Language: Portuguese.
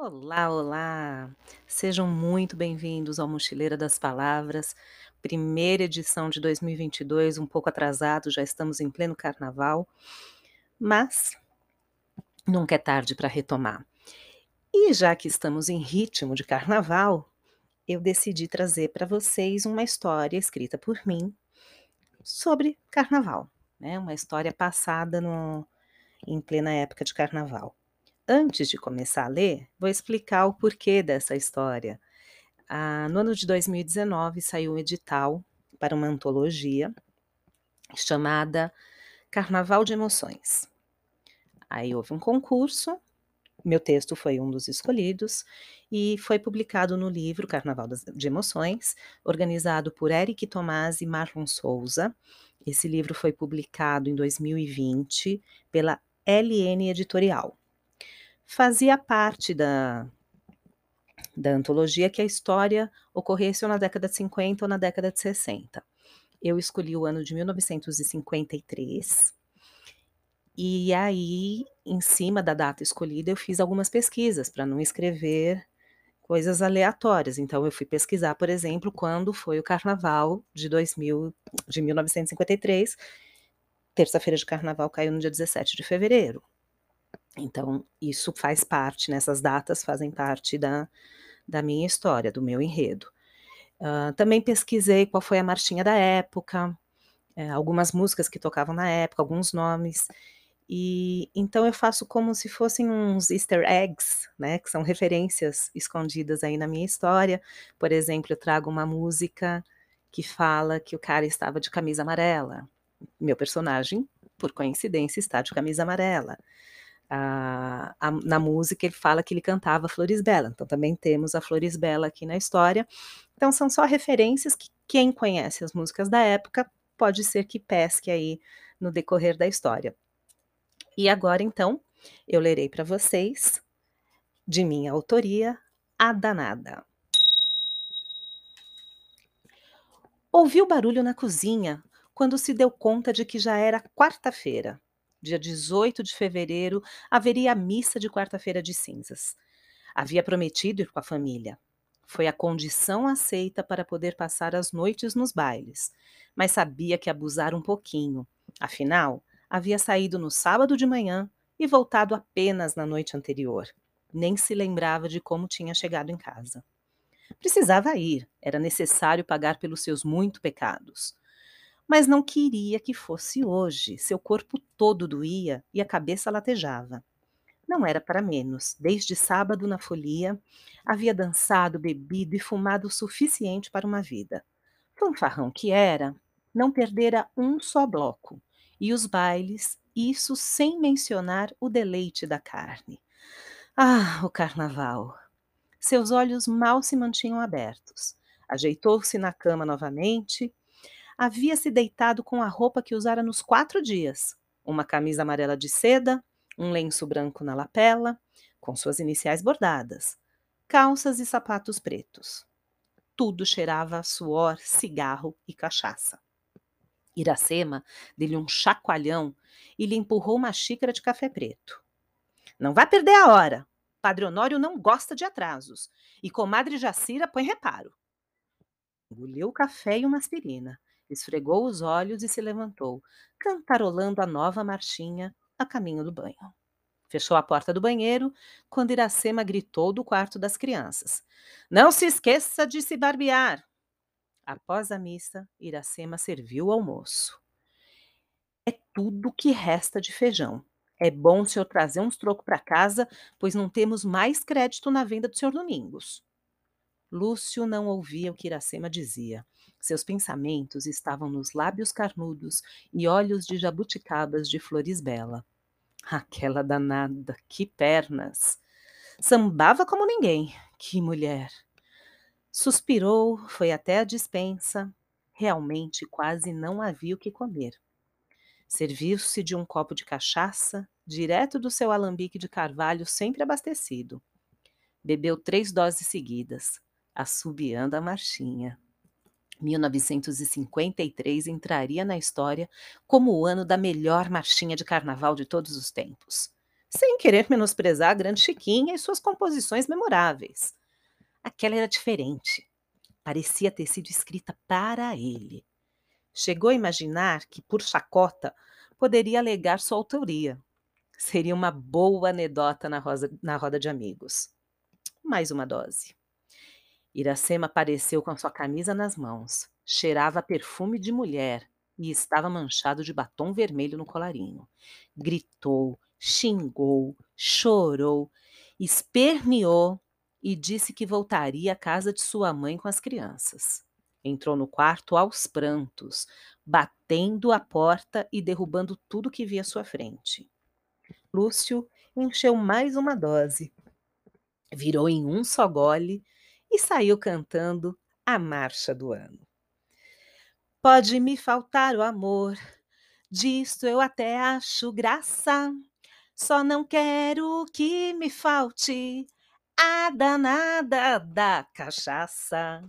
Olá, olá! Sejam muito bem-vindos ao Mochileira das Palavras, primeira edição de 2022, um pouco atrasado, já estamos em pleno carnaval, mas nunca é tarde para retomar. E já que estamos em ritmo de carnaval, eu decidi trazer para vocês uma história escrita por mim sobre carnaval, né? Uma história passada no, em plena época de carnaval. Antes de começar a ler, vou explicar o porquê dessa história. Ah, no ano de 2019 saiu um edital para uma antologia chamada Carnaval de Emoções. Aí houve um concurso, meu texto foi um dos escolhidos e foi publicado no livro Carnaval de Emoções, organizado por Eric Tomás e Marlon Souza. Esse livro foi publicado em 2020 pela LN Editorial fazia parte da, da antologia que a história ocorresse ou na década de 50 ou na década de 60. Eu escolhi o ano de 1953. E aí, em cima da data escolhida, eu fiz algumas pesquisas para não escrever coisas aleatórias. Então, eu fui pesquisar, por exemplo, quando foi o carnaval de, 2000, de 1953. Terça-feira de carnaval caiu no dia 17 de fevereiro. Então, isso faz parte, nessas datas fazem parte da, da minha história, do meu enredo. Uh, também pesquisei qual foi a marchinha da época, é, algumas músicas que tocavam na época, alguns nomes. E então eu faço como se fossem uns easter eggs, né, que são referências escondidas aí na minha história. Por exemplo, eu trago uma música que fala que o cara estava de camisa amarela. Meu personagem, por coincidência, está de camisa amarela a, a, na música ele fala que ele cantava Flores Bela, então também temos a Flores Bela aqui na história. Então são só referências que quem conhece as músicas da época pode ser que pesque aí no decorrer da história. E agora então eu lerei para vocês, de minha autoria, A Danada. Ouviu barulho na cozinha quando se deu conta de que já era quarta-feira dia 18 de fevereiro, haveria a missa de quarta-feira de cinzas. Havia prometido ir com a família. Foi a condição aceita para poder passar as noites nos bailes, mas sabia que abusar um pouquinho. Afinal, havia saído no sábado de manhã e voltado apenas na noite anterior. Nem se lembrava de como tinha chegado em casa. Precisava ir, era necessário pagar pelos seus muitos pecados mas não queria que fosse hoje. Seu corpo todo doía e a cabeça latejava. Não era para menos. Desde sábado na folia, havia dançado, bebido e fumado o suficiente para uma vida. Fanfarrão que era, não perdera um só bloco. E os bailes, isso sem mencionar o deleite da carne. Ah, o carnaval! Seus olhos mal se mantinham abertos. Ajeitou-se na cama novamente havia se deitado com a roupa que usara nos quatro dias: uma camisa amarela de seda, um lenço branco na lapela, com suas iniciais bordadas, calças e sapatos pretos. Tudo cheirava a suor, cigarro e cachaça. Iracema deu-lhe um chacoalhão e lhe empurrou uma xícara de café preto. Não vá perder a hora. Padre Honório não gosta de atrasos. E comadre Jacira põe reparo. Engoliu o café e uma aspirina esfregou os olhos e se levantou, cantarolando a nova marchinha a caminho do banho. Fechou a porta do banheiro quando Iracema gritou do quarto das crianças: Não se esqueça de se barbear! Após a missa, Iracema serviu o almoço. É tudo que resta de feijão. É bom o senhor trazer uns trocos para casa, pois não temos mais crédito na venda do senhor Domingos. Lúcio não ouvia o que Iracema dizia. Seus pensamentos estavam nos lábios carnudos e olhos de jabuticabas de flores bela. Aquela danada, que pernas! Sambava como ninguém, que mulher! Suspirou, foi até a despensa. Realmente quase não havia o que comer. Serviu-se de um copo de cachaça, direto do seu alambique de carvalho sempre abastecido. Bebeu três doses seguidas, assobiando a marchinha. 1953 entraria na história como o ano da melhor marchinha de carnaval de todos os tempos. sem querer menosprezar a grande Chiquinha e suas composições memoráveis. Aquela era diferente. Parecia ter sido escrita para ele. Chegou a imaginar que, por chacota, poderia alegar sua autoria. Seria uma boa anedota na, rosa, na roda de amigos. Mais uma dose. Iracema apareceu com sua camisa nas mãos. Cheirava perfume de mulher e estava manchado de batom vermelho no colarinho. Gritou, xingou, chorou, esperneou e disse que voltaria à casa de sua mãe com as crianças. Entrou no quarto aos prantos, batendo a porta e derrubando tudo que via à sua frente. Lúcio encheu mais uma dose, virou em um só gole e saiu cantando a marcha do ano. Pode me faltar o amor, disto eu até acho graça. Só não quero que me falte a danada da cachaça.